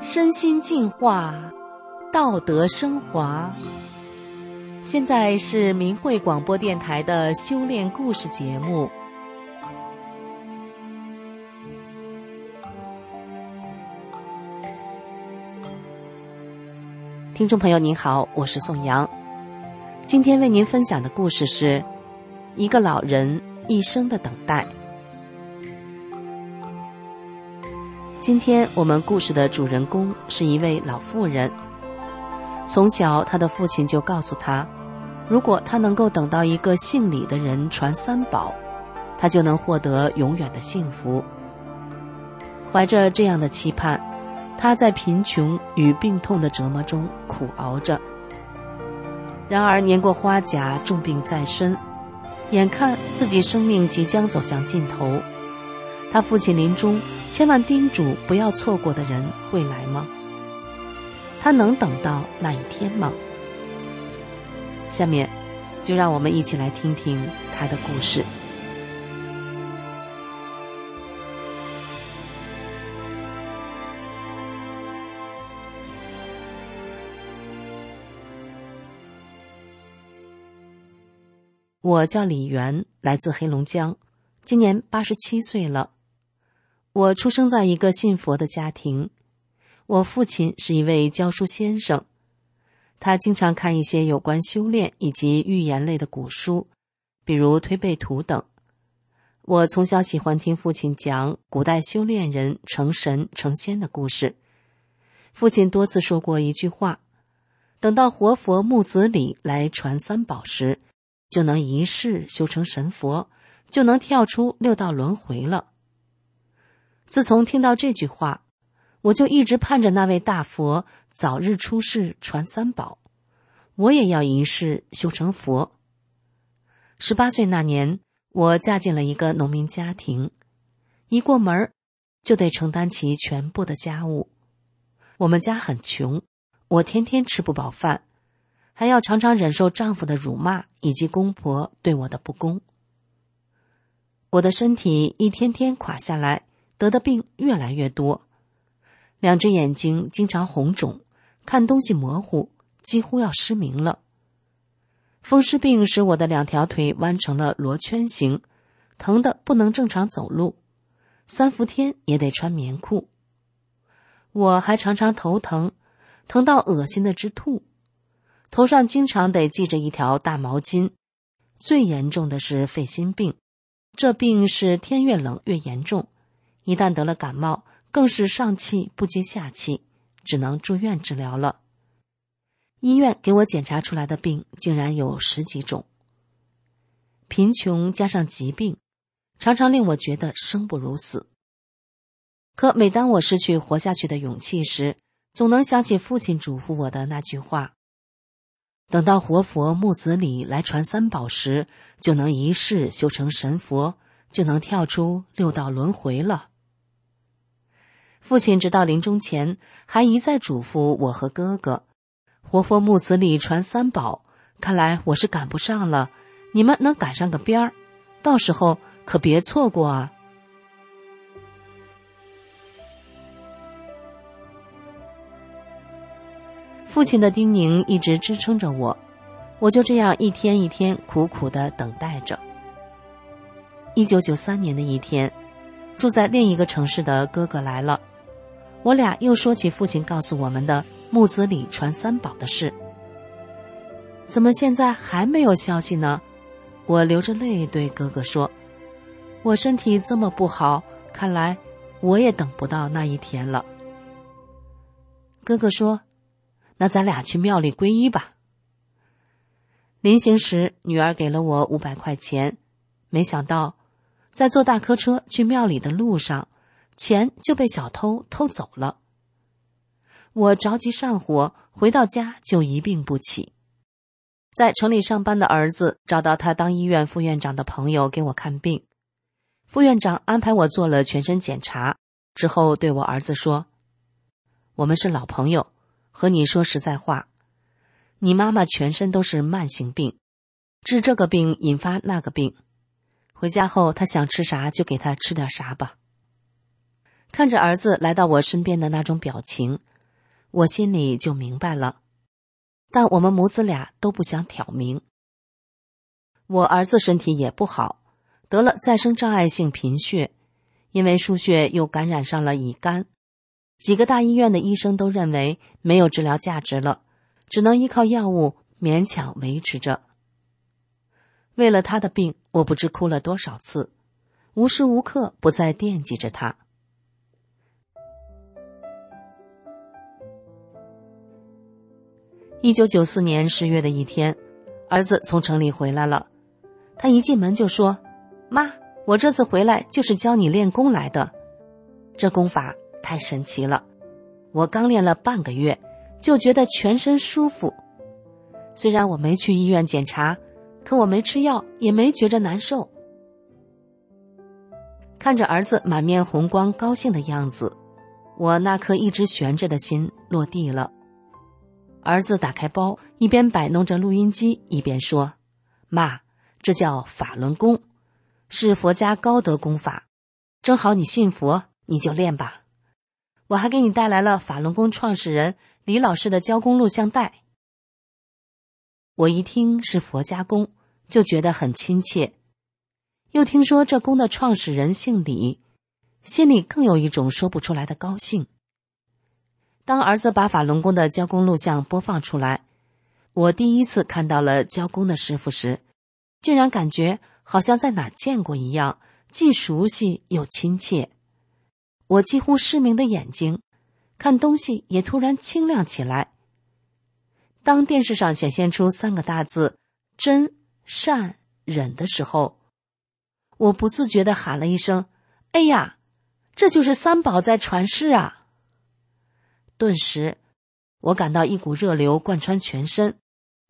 身心净化，道德升华。现在是明慧广播电台的修炼故事节目。听众朋友您好，我是宋阳。今天为您分享的故事是一个老人一生的等待。今天我们故事的主人公是一位老妇人。从小，他的父亲就告诉他，如果他能够等到一个姓李的人传三宝，他就能获得永远的幸福。怀着这样的期盼，他在贫穷与病痛的折磨中苦熬着。然而，年过花甲，重病在身，眼看自己生命即将走向尽头。他父亲临终千万叮嘱不要错过的人会来吗？他能等到那一天吗？下面，就让我们一起来听听他的故事。我叫李元，来自黑龙江，今年八十七岁了。我出生在一个信佛的家庭，我父亲是一位教书先生，他经常看一些有关修炼以及寓言类的古书，比如《推背图》等。我从小喜欢听父亲讲古代修炼人成神成仙的故事。父亲多次说过一句话：“等到活佛木子李来传三宝时，就能一世修成神佛，就能跳出六道轮回了。”自从听到这句话，我就一直盼着那位大佛早日出世传三宝，我也要一世修成佛。十八岁那年，我嫁进了一个农民家庭，一过门就得承担起全部的家务。我们家很穷，我天天吃不饱饭，还要常常忍受丈夫的辱骂以及公婆对我的不公。我的身体一天天垮下来。得的病越来越多，两只眼睛经常红肿，看东西模糊，几乎要失明了。风湿病使我的两条腿弯成了罗圈形，疼得不能正常走路，三伏天也得穿棉裤。我还常常头疼，疼到恶心的直吐，头上经常得系着一条大毛巾。最严重的是肺心病，这病是天越冷越严重。一旦得了感冒，更是上气不接下气，只能住院治疗了。医院给我检查出来的病竟然有十几种。贫穷加上疾病，常常令我觉得生不如死。可每当我失去活下去的勇气时，总能想起父亲嘱咐我的那句话：等到活佛木子李来传三宝时，就能一世修成神佛，就能跳出六道轮回了。父亲直到临终前还一再嘱咐我和哥哥：“活佛木子李传三宝，看来我是赶不上了，你们能赶上个边儿，到时候可别错过啊！”父亲的叮咛一直支撑着我，我就这样一天一天苦苦的等待着。一九九三年的一天，住在另一个城市的哥哥来了。我俩又说起父亲告诉我们的木子李传三宝的事，怎么现在还没有消息呢？我流着泪对哥哥说：“我身体这么不好，看来我也等不到那一天了。”哥哥说：“那咱俩去庙里皈依吧。”临行时，女儿给了我五百块钱，没想到，在坐大客车去庙里的路上。钱就被小偷偷走了。我着急上火，回到家就一病不起。在城里上班的儿子找到他当医院副院长的朋友给我看病，副院长安排我做了全身检查之后，对我儿子说：“我们是老朋友，和你说实在话，你妈妈全身都是慢性病，治这个病引发那个病。回家后，他想吃啥就给他吃点啥吧。”看着儿子来到我身边的那种表情。我心里就明白了，但我们母子俩都不想挑明。我儿子身体也不好，得了再生障碍性贫血，因为输血又感染上了乙肝，几个大医院的医生都认为没有治疗价值了，只能依靠药物勉强维持着。为了他的病，我不知哭了多少次，无时无刻不在惦记着他。一九九四年十月的一天，儿子从城里回来了。他一进门就说：“妈，我这次回来就是教你练功来的。这功法太神奇了，我刚练了半个月，就觉得全身舒服。虽然我没去医院检查，可我没吃药，也没觉着难受。”看着儿子满面红光、高兴的样子，我那颗一直悬着的心落地了。儿子打开包，一边摆弄着录音机，一边说：“妈，这叫法轮功，是佛家高德功法。正好你信佛，你就练吧。我还给你带来了法轮功创始人李老师的教功录像带。”我一听是佛家功，就觉得很亲切。又听说这功的创始人姓李，心里更有一种说不出来的高兴。当儿子把法轮功的教功录像播放出来，我第一次看到了教功的师傅时，竟然感觉好像在哪儿见过一样，既熟悉又亲切。我几乎失明的眼睛，看东西也突然清亮起来。当电视上显现出三个大字“真善忍”的时候，我不自觉的喊了一声：“哎呀，这就是三宝在传世啊！”顿时，我感到一股热流贯穿全身，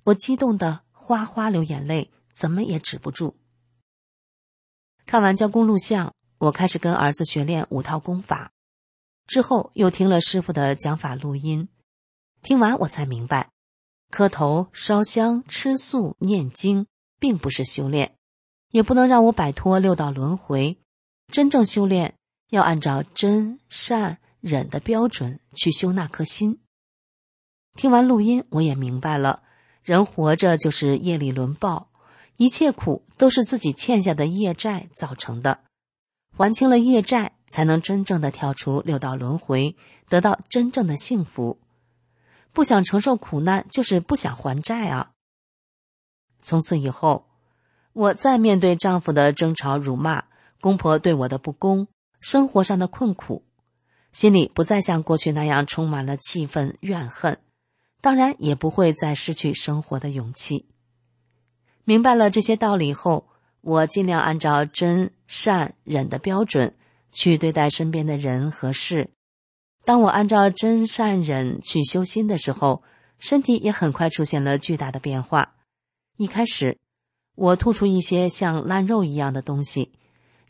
我激动的哗哗流眼泪，怎么也止不住。看完教功录像，我开始跟儿子学练五套功法，之后又听了师傅的讲法录音，听完我才明白，磕头、烧香、吃素、念经，并不是修炼，也不能让我摆脱六道轮回。真正修炼，要按照真善。忍的标准去修那颗心。听完录音，我也明白了，人活着就是业力轮报，一切苦都是自己欠下的业债造成的，还清了业债，才能真正的跳出六道轮回，得到真正的幸福。不想承受苦难，就是不想还债啊。从此以后，我再面对丈夫的争吵、辱骂，公婆对我的不公，生活上的困苦。心里不再像过去那样充满了气愤怨恨，当然也不会再失去生活的勇气。明白了这些道理后，我尽量按照真善忍的标准去对待身边的人和事。当我按照真善忍去修心的时候，身体也很快出现了巨大的变化。一开始，我吐出一些像烂肉一样的东西，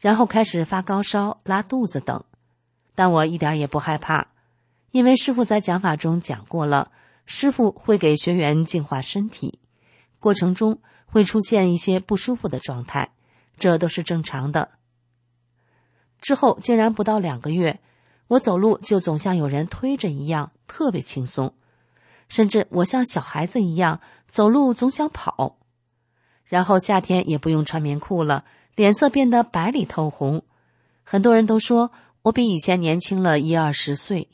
然后开始发高烧、拉肚子等。但我一点也不害怕，因为师傅在讲法中讲过了，师傅会给学员净化身体，过程中会出现一些不舒服的状态，这都是正常的。之后竟然不到两个月，我走路就总像有人推着一样，特别轻松，甚至我像小孩子一样走路总想跑，然后夏天也不用穿棉裤了，脸色变得白里透红，很多人都说。我比以前年轻了一二十岁。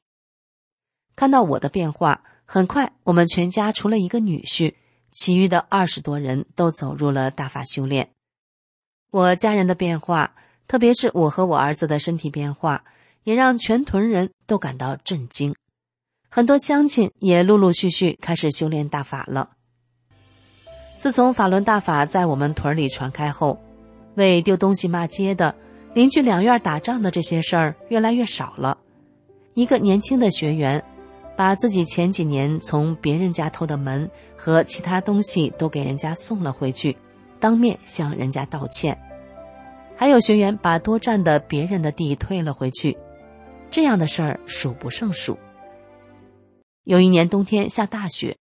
看到我的变化，很快我们全家除了一个女婿，其余的二十多人都走入了大法修炼。我家人的变化，特别是我和我儿子的身体变化，也让全屯人都感到震惊。很多乡亲也陆陆续续开始修炼大法了。自从法轮大法在我们屯里传开后，为丢东西骂街的。邻居两院打仗的这些事儿越来越少了。一个年轻的学员，把自己前几年从别人家偷的门和其他东西都给人家送了回去，当面向人家道歉。还有学员把多占的别人的地退了回去，这样的事儿数不胜数。有一年冬天下大雪，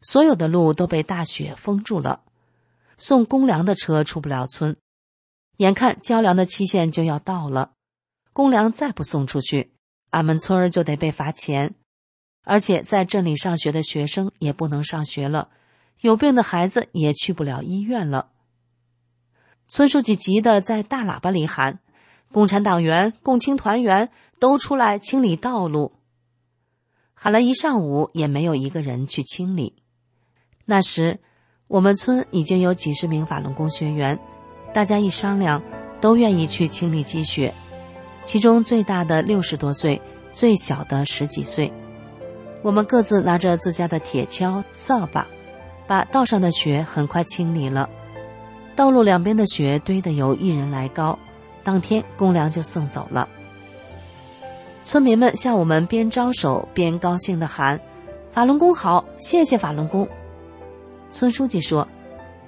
所有的路都被大雪封住了，送公粮的车出不了村。眼看交粮的期限就要到了，公粮再不送出去，俺们村儿就得被罚钱。而且在镇里上学的学生也不能上学了，有病的孩子也去不了医院了。村书记急得在大喇叭里喊：“共产党员、共青团员都出来清理道路！”喊了一上午也没有一个人去清理。那时，我们村已经有几十名法轮功学员，大家一商量，都愿意去清理积雪。其中最大的六十多岁，最小的十几岁。我们各自拿着自家的铁锹、扫把，把道上的雪很快清理了。道路两边的雪堆得有一人来高，当天公粮就送走了。村民们向我们边招手边高兴地喊：“法轮功好，谢谢法轮功。”村书记说：“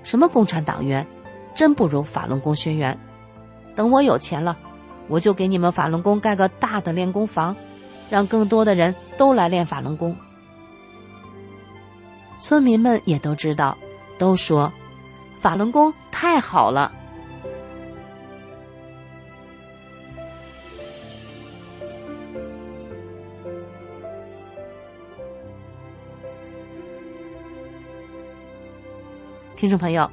什么共产党员，真不如法轮功学员。等我有钱了，我就给你们法轮功盖个大的练功房。”让更多的人都来练法轮功。村民们也都知道，都说法轮功太好了。听众朋友，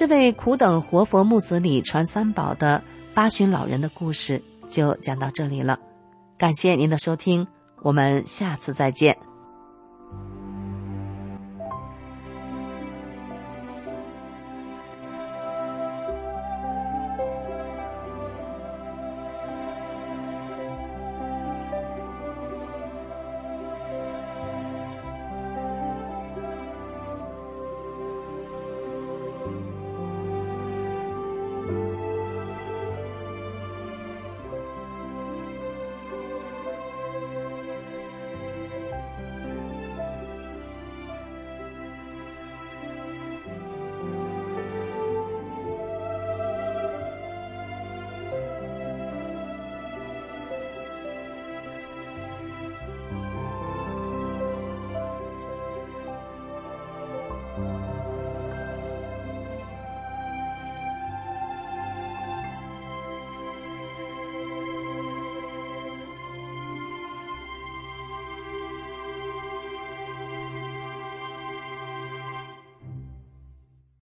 这位苦等活佛木子李传三宝的八旬老人的故事就讲到这里了。感谢您的收听，我们下次再见。